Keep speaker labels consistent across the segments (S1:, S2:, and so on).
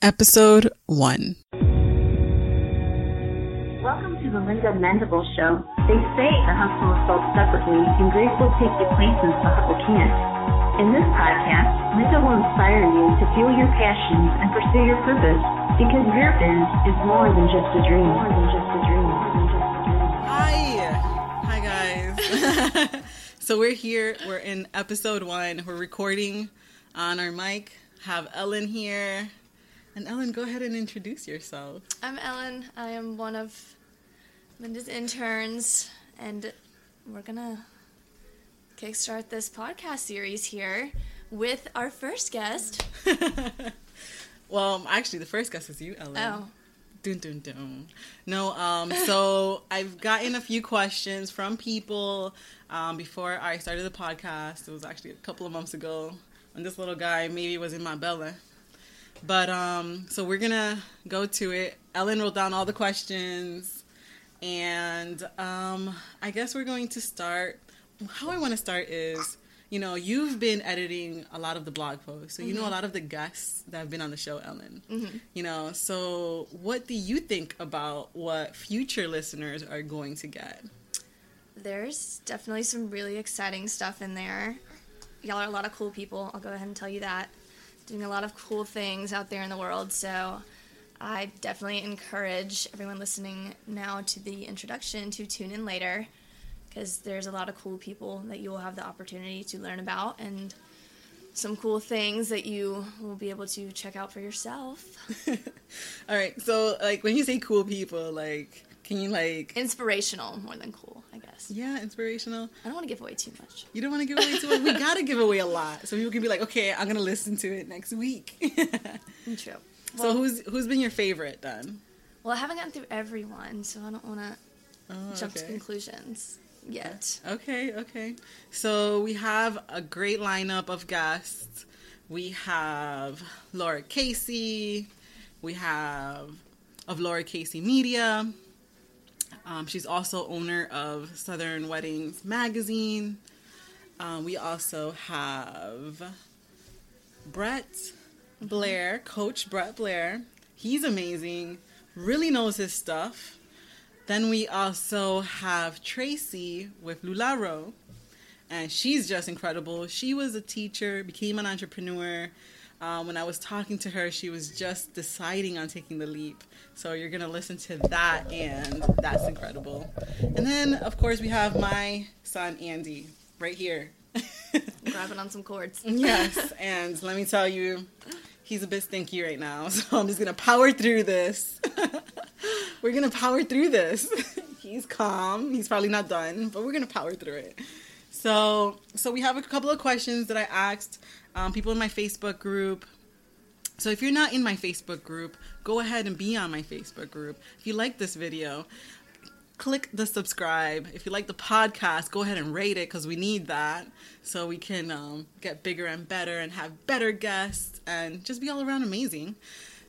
S1: Episode 1.
S2: Welcome to the Linda Mendible Show. They say the hustle is sold separately, and grace will take you places the hustle can't. In this podcast, Linda will inspire you to fuel your passions and pursue your purpose, because your biz is more than just a dream. More than just a dream. More than just a dream.
S1: Hi. Hi, guys. so we're here. We're in episode 1. We're recording on our mic. Have Ellyn here. And Ellyn, go ahead and introduce yourself.
S3: I'm Ellyn. I am one of Linda's interns, and we're gonna kickstart this podcast series here with our first guest.
S1: well, actually, the first guest is you, Ellyn.
S3: Oh,
S1: Dun, dun, dun. No, um, so I've gotten a few questions from people um, before I started the podcast. It was actually a couple of months ago when this little guy maybe was in my belly. But um, so we're gonna go to it. Ellyn wrote down all the questions, and um, I guess we're going to start. How I want to start is, you know, you've been editing a lot of the blog posts, so you know a lot of the guests that have been on the show, Ellyn. You know, so what do you think about what future listeners are going to get?
S3: there's definitely some really exciting stuff in there. Y'all are a lot of cool people. I'll go ahead and tell you that. Doing a lot of cool things out there in the world. So I definitely encourage everyone listening now to the introduction to tune in later because there's a lot of cool people that you will have the opportunity to learn about and some cool things that you will be able to check out for yourself.
S1: All right, so like when you say cool people, like can you like
S3: Inspirational more than cool, Guess.
S1: yeah, inspirational?
S3: I don't want to give away too much.
S1: You don't want to give away too much. We gotta give away a lot, so people can be like, okay, I'm gonna listen to it next week.
S3: Mm, true.
S1: so who's who's been your favorite then?
S3: Well, I haven't gotten through everyone, so I don't want to
S1: Oh,
S3: jump to conclusions yet.
S1: Okay, okay. So we have a great lineup of guests. We have Lara Casey. We have of Lara Casey Media. Um, she's also owner of Southern Weddings Magazine. Um, we also have Brett Blair, Coach Brett Blair. He's amazing, really knows his stuff. Then we also have Tracy with LuLaRoe, and she's just incredible. She was a teacher, became an entrepreneur. Um, when I was talking to her, she was just deciding on taking the leap. So you're gonna listen to that, and that's incredible. And then, of course, we have my son Andy right here.
S3: Grabbing on some cords.
S1: Yes, and let me tell you, he's a bit stinky right now, so I'm just gonna power through this. we're gonna power through this. he's calm. He's probably not done, but we're gonna power through it. So, so we have a couple of questions that I asked um, people in my Facebook group. So if you're not in my Facebook group, go ahead and be on my Facebook group. If you like this video, click the subscribe. If you like the podcast, go ahead and rate it because we need that so we can um, get bigger and better and have better guests and just be all around amazing.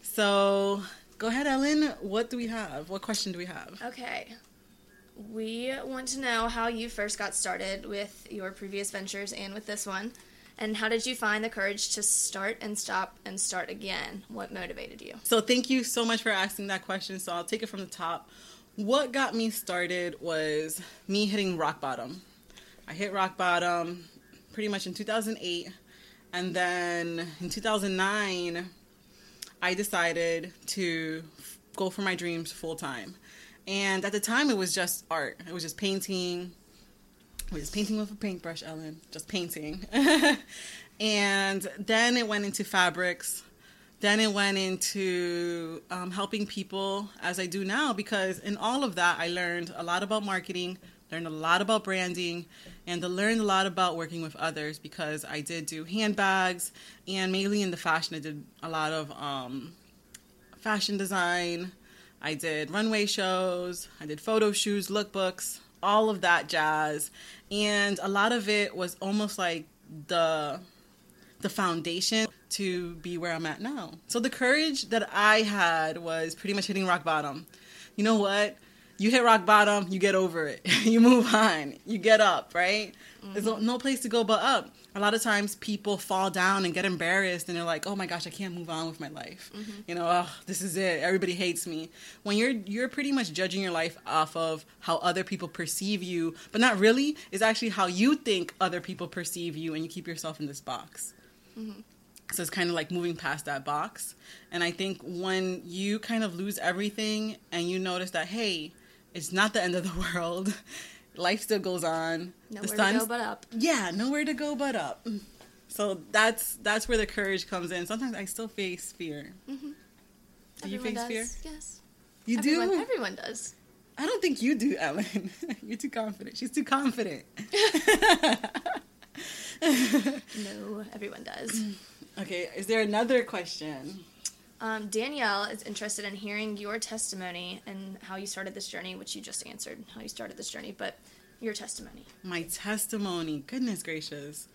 S1: So go ahead, Ellyn. What do we have? What question do we have?
S3: Okay. We want to know how you first got started with your previous ventures and with this one. And how did you find the courage to start and stop and start again? What motivated you?
S1: So thank you so much for asking that question. So I'll take it from the top. What got me started was me hitting rock bottom. I hit rock bottom pretty much in 2008. And then in 2009, I decided to go for my dreams full time. And at the time, it was just art. It was just painting. Was just painting with a paintbrush, Ellyn. Just painting. and then it went into fabrics. Then it went into um, helping people as I do now because in all of that, I learned a lot about marketing, learned a lot about branding, and learned a lot about working with others because I did do handbags and mainly in the fashion, I did a lot of um, fashion design. I did runway shows, I did photo shoots, lookbooks, all of that jazz. And a lot of it was almost like the the foundation to be where I'm at now. So the courage that I had was pretty much hitting rock bottom. You know what? You hit rock bottom, you get over it. you move on. You get up, right? There's mm-hmm. no- place to go but up. a lot of times people fall down and get embarrassed and they're like, "Oh my gosh, I can't move on with my life." Mm-hmm. You know, oh, this is it. Everybody hates me. When you're you're pretty much judging your life off of how other people perceive you, but not really. It's actually how you think other people perceive you and you keep yourself in this box. Mm-hmm. So it's kind of like moving past that box. And I think when you kind of lose everything and you notice that, hey, it's not the end of the world, life still goes on.
S3: Nowhere
S1: the
S3: to go but up.
S1: yeah, nowhere to go but up. So that's that's where the courage comes in. Sometimes I still face fear. Mm-hmm. Do you face
S3: does.
S1: fear?
S3: Yes.
S1: You
S3: everyone,
S1: do?
S3: Everyone does.
S1: I don't think you do, Ellyn. You're too confident. She's too confident.
S3: No, everyone does.
S1: okay, is there another question?
S3: Um, Danielle is interested in hearing your testimony and how you started this journey, which you just answered, how you started this journey, but your testimony.
S1: My testimony. Goodness gracious.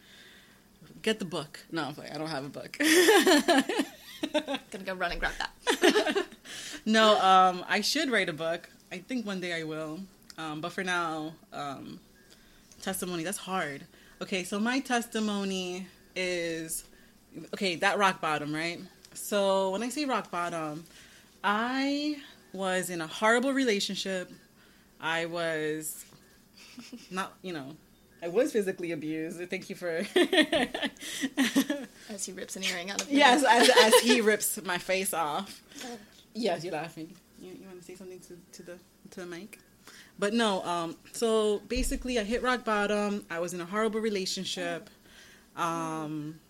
S1: Get the book. No, I'm like, I don't have a book.
S3: Gonna go run and grab that.
S1: no, um, I should write a book. I think one day I will. Um, but for now, um, testimony, that's hard. Okay, so my testimony is okay, that rock bottom, right? So when I say rock bottom, I was in a horrible relationship. I was not, you know, I was physically abused. Thank you for
S3: As he rips an earring out of you.
S1: Yes, as, as he rips my face off. Yes, you're laughing. You, you want to say something to, to the to the mic? But no, um, so basically, I hit rock bottom. I was in a horrible relationship. Um,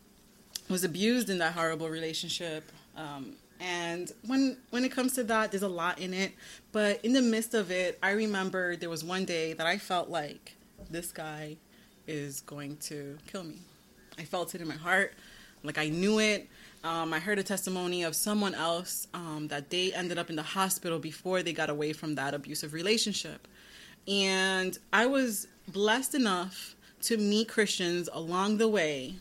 S1: was abused in that horrible relationship. Um, and when when it comes to that, there's a lot in it. But in the midst of it, I remember there was one day that I felt like this guy is going to kill me. I felt it in my heart, like I knew it. Um, I heard a testimony of someone else um, that they ended up in the hospital before they got away from that abusive relationship. And I was blessed enough to meet Christians along the way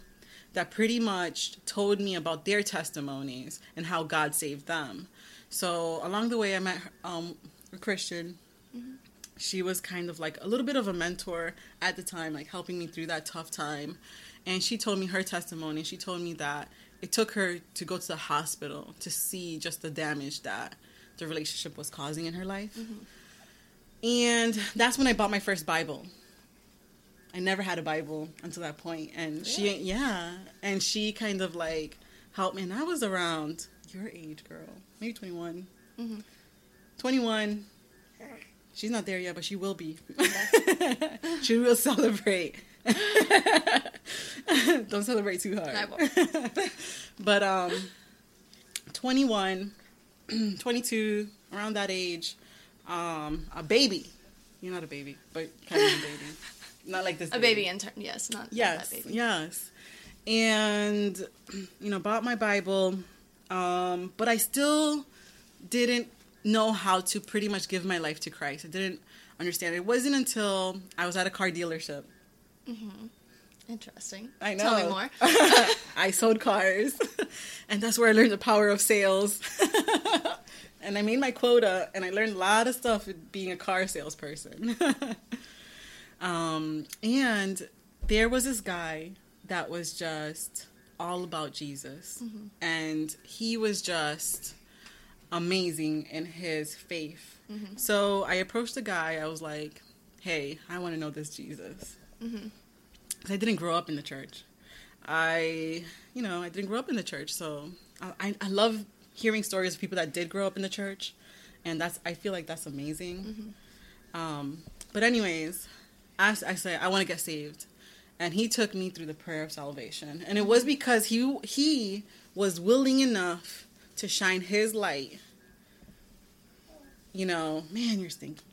S1: that pretty much told me about their testimonies and how God saved them. So along the way, I met um, a Christian. She was kind of like a little bit of a mentor at the time, like helping me through that tough time. And she told me her testimony. She told me that it took her to go to the hospital to see just the damage that the relationship was causing in her life. And that's when I bought my first Bible. I never had a Bible until that point, and she, yeah, and she kind of like helped me. And I was around your age, girl, maybe 21. 21. She's not there yet, but she will be. she will celebrate. Don't celebrate too hard.
S3: I won't.
S1: but um 21 22 around that age um a baby you're not a baby but kind of a baby not like this
S3: A baby intern. Yes, not,
S1: yes
S3: that baby.
S1: yes and you know bought my bible um but i still didn't know how to pretty much give my life to christ i didn't understand it wasn't until i was at a car dealership Mm-hmm.
S3: Interesting.
S1: I know.
S3: Tell me more.
S1: I sold cars, and that's where I learned the power of sales. and I made my quota, and I learned a lot of stuff being a car salesperson. Um, and there was this guy that was just all about Jesus, and he was just amazing in his faith. So I approached the guy. I was like, "Hey, I want to know this Jesus." 'Cause I didn't grow up in the church. I, you know, I didn't grow up in the church, so I, I, I love hearing stories of people that did grow up in the church, and that's I feel like that's amazing. Um, but anyways, I, I said I want to get saved, and he took me through the prayer of salvation, and it was because he he was willing enough to shine his light. You know, man, you're stinky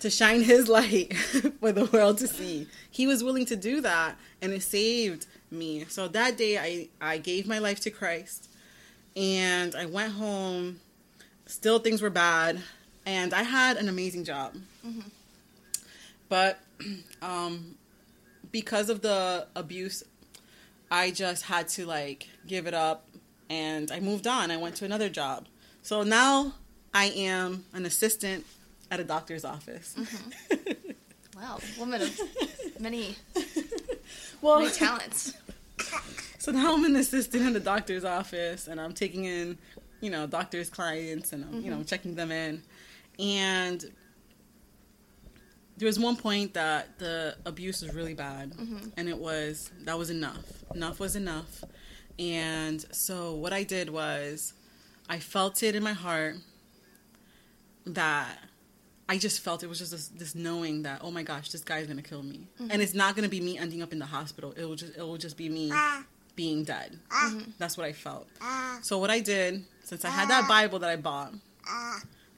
S1: to shine his light for the world to see. He was willing to do that and it saved me. So that day I I gave my life to Christ and I went home still things were bad and I had an amazing job. Mm-hmm. But um because of the abuse I just had to like give it up and I moved on. I went to another job. So now I am an assistant at a doctor's office.
S3: Wow, woman of many.
S1: well,
S3: my talents.
S1: So now I'm an assistant in the doctor's office, and I'm taking in, you know, doctors' clients, and I'm, you know, checking them in. And there was one point that the abuse was really bad, mm-hmm. and it was that was enough. Enough was enough. And so what I did was, I felt it in my heart that I just felt it was just this, this knowing that oh my gosh, this guy's gonna kill me, mm-hmm. and it's not gonna be me ending up in the hospital. It will just it will just be me ah. being dead. Ah. That's what I felt. Ah. So what I did, since I had that Bible that I bought,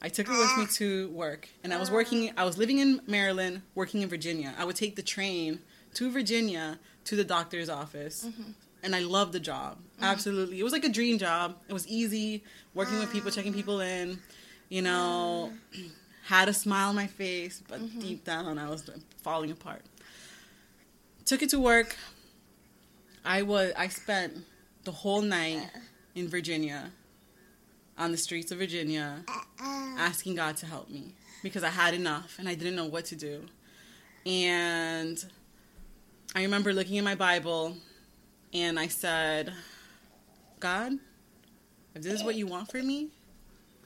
S1: I took it with me to work, and I was working. I was living in Maryland, working in Virginia. I would take the train to Virginia to the doctor's office. Mm-hmm. And I loved the job. Mm-hmm. Absolutely. It was like a dream job. It was easy, working with people, checking people ah. in, you know, had a smile on my face, but mm-hmm. deep down I was falling apart. Took it to work. I was I spent the whole night uh-uh. in Virginia on the streets of Virginia uh-uh. Asking God to help me because I had enough and I didn't know what to do. And I remember looking in my Bible and I said, God, if this is what you want for me,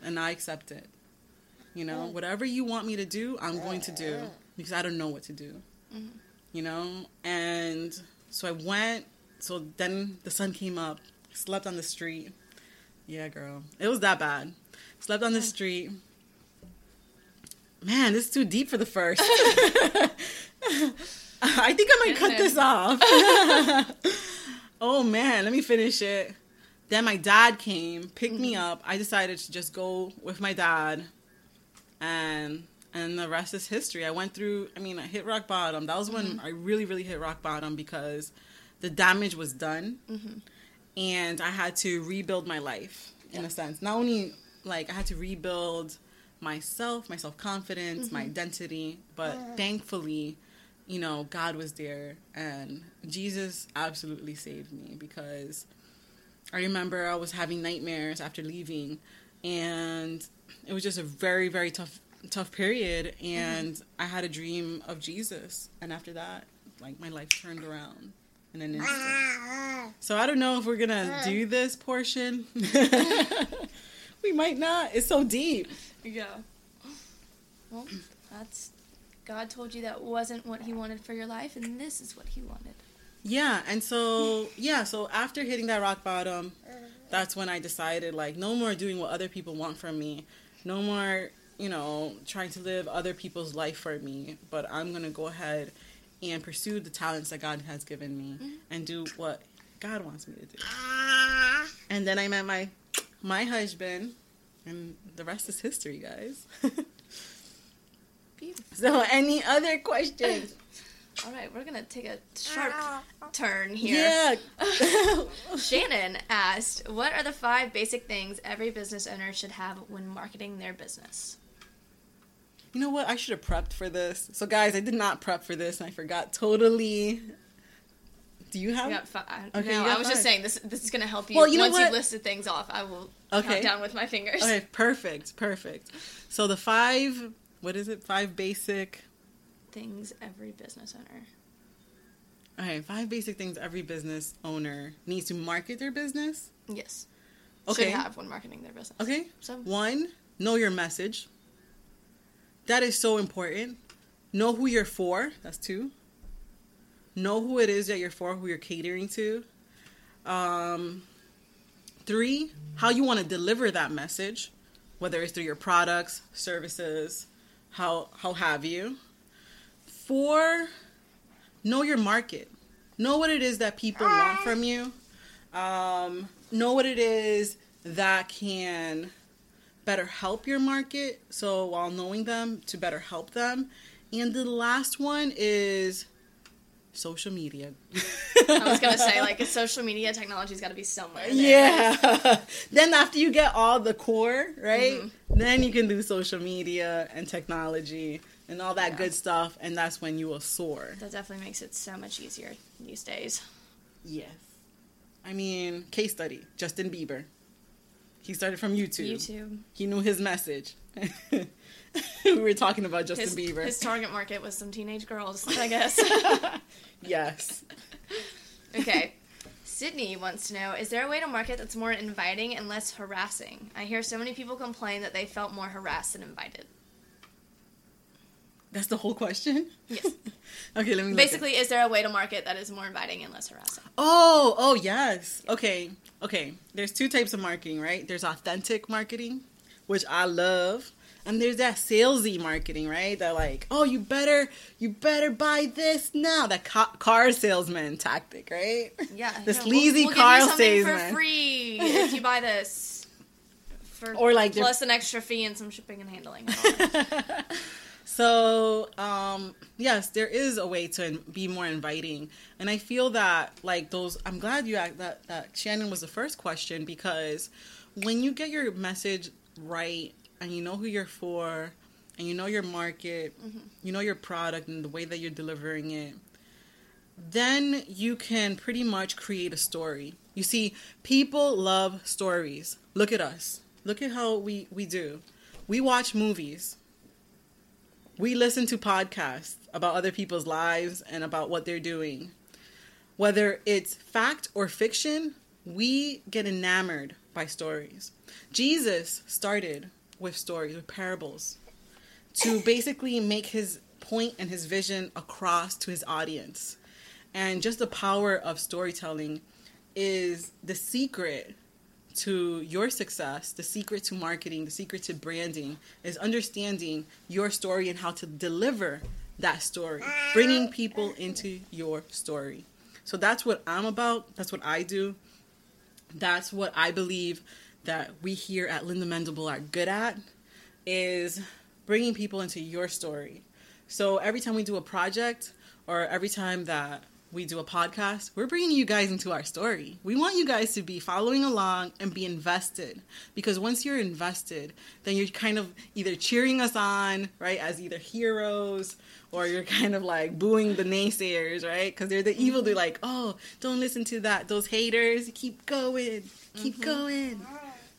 S1: and I accept it. You know, whatever you want me to do, I'm going to do because I don't know what to do. You know, and so I went. So then the sun came up. Slept on the street. Yeah, girl, it was that bad. Slept on the street. Man, this is too deep for the first. I think I might cut this off. oh man, let me finish it. Then my dad came, picked me mm-hmm. up. I decided to just go with my dad, and and the rest is history. I went through. I mean, I hit rock bottom. That was when mm-hmm. I really, really hit rock bottom because the damage was done, mm-hmm. and I had to rebuild my life in a sense. Not only like I had to rebuild myself, my self confidence, my mm-hmm. identity, but thankfully, you know, God was there and Jesus absolutely saved me because I remember I was having nightmares after leaving and it was just a very, very tough tough period and mm-hmm. I had a dream of Jesus and after that, like my life turned around in an instant. So I don't know if we're gonna do this portion. we might not. It's so deep.
S3: Yeah. Well, that's God told you that wasn't what He wanted for your life, and this is what He wanted.
S1: Yeah, and so yeah, so after hitting that rock bottom, that's when I decided like no more doing what other people want from me. No more, you know, trying to live other people's life for me, but I'm going to go ahead and pursue the talents that God has given me mm-hmm. and do what God wants me to do. Ah. And then I met my my husband and the rest is history, guys. So any other questions?
S3: All right, we're gonna take a sharp turn here.
S1: Yeah.
S3: Shannon asked, "What are the five basic things every business owner should have when marketing their business?"
S1: You know what? I should have prepped for this. So, guys, I did not prep for this, and I forgot totally. Do you have?
S3: I got five.
S1: Okay,
S3: no, I was just saying this. This is gonna help you.
S1: Well, you know
S3: Once you've listed things off, I will
S1: Okay.
S3: count down with my fingers.
S1: Okay, perfect, perfect. So the five, what is it? Five basic.
S3: Things every business owner.
S1: Okay, five basic things every business owner needs to market their business.
S3: Yes.
S1: Okay.
S3: Should have when marketing their business.
S1: Okay.
S3: So
S1: One, know your message. That is so important. Know who you're for. That's two. Know who it is that you're for, who you're catering to. Um, three, how you want to deliver that message, whether it's through your products, services, how how have you. Four, know your market. Know what it is that people want from you. Um, know what it is that can better help your market. So while knowing them, to better help them. And the last one is social media.
S3: I was gonna say like social media technology's got to be somewhere. there.
S1: Yeah. then after you get all the core, right?
S3: Mm-hmm.
S1: Then you can do social media and technology and all that
S3: Yeah.
S1: good stuff and that's when you will soar.
S3: That definitely makes it so much easier these days.
S1: Yes. I mean, case study, Justin Bieber. He started from YouTube.
S3: YouTube.
S1: He knew his message. we were talking about Justin
S3: His,
S1: Bieber.
S3: his target market was some teenage girls, I guess.
S1: yes.
S3: Okay. Sydney wants to know Is there a way to market that's more inviting and less harassing? I hear so many people complain that they felt more harassed than invited.
S1: That's the whole question.
S3: Yes.
S1: okay, let me look
S3: Basically, is there a way to market that is more inviting and less harassing?
S1: Oh, oh yes. Okay, okay. There's two types of marketing, right? There's authentic marketing, which I love, and there's that salesy marketing, right? That like, oh, you better, you better buy this now. That ca- car salesman tactic, right?
S3: Yeah.
S1: the
S3: know,
S1: sleazy
S3: we'll, we'll
S1: car salesman.
S3: for free if you buy this. For
S1: Or, like,
S3: plus an extra fee and some shipping and handling. and all that.
S1: So, um, yes, there is a way to be more inviting, and I feel that like those. I'm glad you act that that Shannon was the first question because when you get your message right and you know who you're for and you know your market, you know your product and the way that you're delivering it, then you can pretty much create a story. You see, people love stories. Look at us. Look at how we we do. We watch movies we listen to podcasts about other people's lives and about what they're doing. Whether it's fact or fiction, we get enamored by stories. Jesus started with stories, with parables, to basically make his point and his vision across to his audience. And just the power of storytelling is the secret to your success, the secret to marketing, the secret to branding is understanding your story and how to deliver that story, bringing people into your story. So that's what I'm about. That's what I do. That's what I believe that we here at Linda Mendible are good at is bringing people into your story. So every time we do a project or every time that we do a podcast, we're bringing you guys into our story. We want you guys to be following along and be invested because once you're invested, then you're kind of either cheering us on, right, as either heroes or you're kind of like booing the naysayers, right? Because they're the mm-hmm. evil, they're like, oh, don't listen to that. Those haters, keep going, keep mm-hmm. going.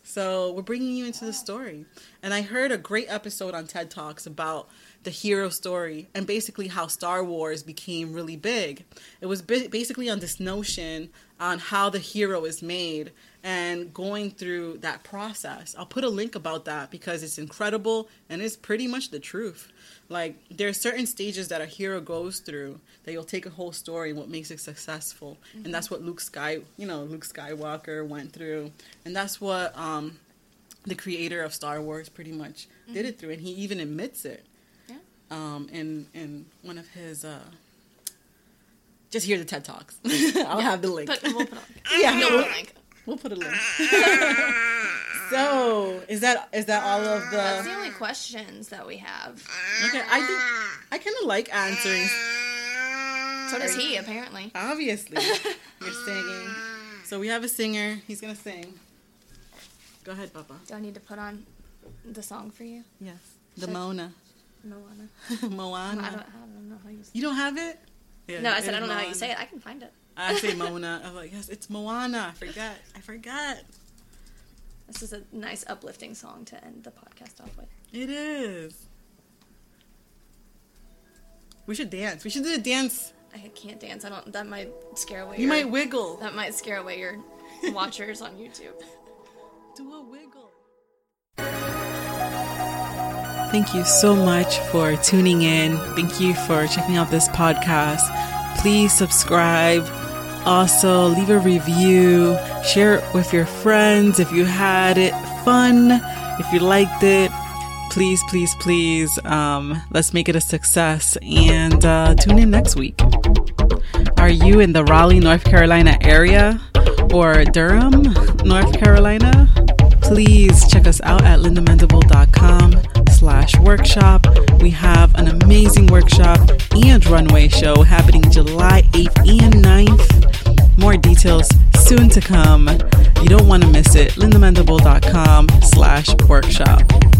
S1: So we're bringing you into the story. And I heard a great episode on TED Talks about the hero story and basically how Star Wars became really big. It was ba- basically on this notion on how the hero is made and going through that process. I'll put a link about that because it's incredible and it's pretty much the truth. Like there are certain stages that a hero goes through that you'll take a whole story and what makes it successful. And that's what Luke Sky, you know, Luke Skywalker went through. And that's what um the creator of Star Wars pretty much did it through and he even admits it. Um, in in one of his. Uh, just hear the TED talks. I'll have the link.
S3: But we'll put on.
S1: yeah,
S3: No,
S1: we'll,
S3: we'll link.
S1: we'll put a link. so is that is that all of the?
S3: That's
S1: the?
S3: only questions that we have.
S1: Okay, I think I kind of like answering.
S3: So does he, apparently.
S1: Obviously, you're singing. So we have a singer. He's gonna sing. Go ahead, Papa.
S3: Do I need to put on the song for you?
S1: Yes, the
S3: Sure.
S1: Mona,
S3: Moana.
S1: Moana.
S3: I don't, I don't know how you say
S1: You don't have it? Yeah,
S3: No, I said I don't know how you say it. I can find it.
S1: I say Mona. I'm like, yes, it's Moana. I forgot. I forgot.
S3: This is a nice uplifting song to end the podcast off with.
S1: It is. We should dance. We should do a dance.
S3: I can't dance. I don't. That might scare away.
S1: You
S3: your,
S1: might wiggle.
S3: That might scare away your watchers on YouTube.
S1: Do a wiggle. Thank you so much for tuning in. Thank you for checking out this podcast. Please subscribe. Also, leave a review. Share it with your friends if you had it fun, if you liked it. Please, please, please, um, let's make it a success and uh, tune in next week. Are you in the Raleigh, North Carolina area or Durham, North Carolina? Please check us out at lindamendible.com slash workshop. We have an amazing workshop and runway show happening July 8th and 9th. More details soon to come. You don't want to miss it. lindamendible.com slash workshop.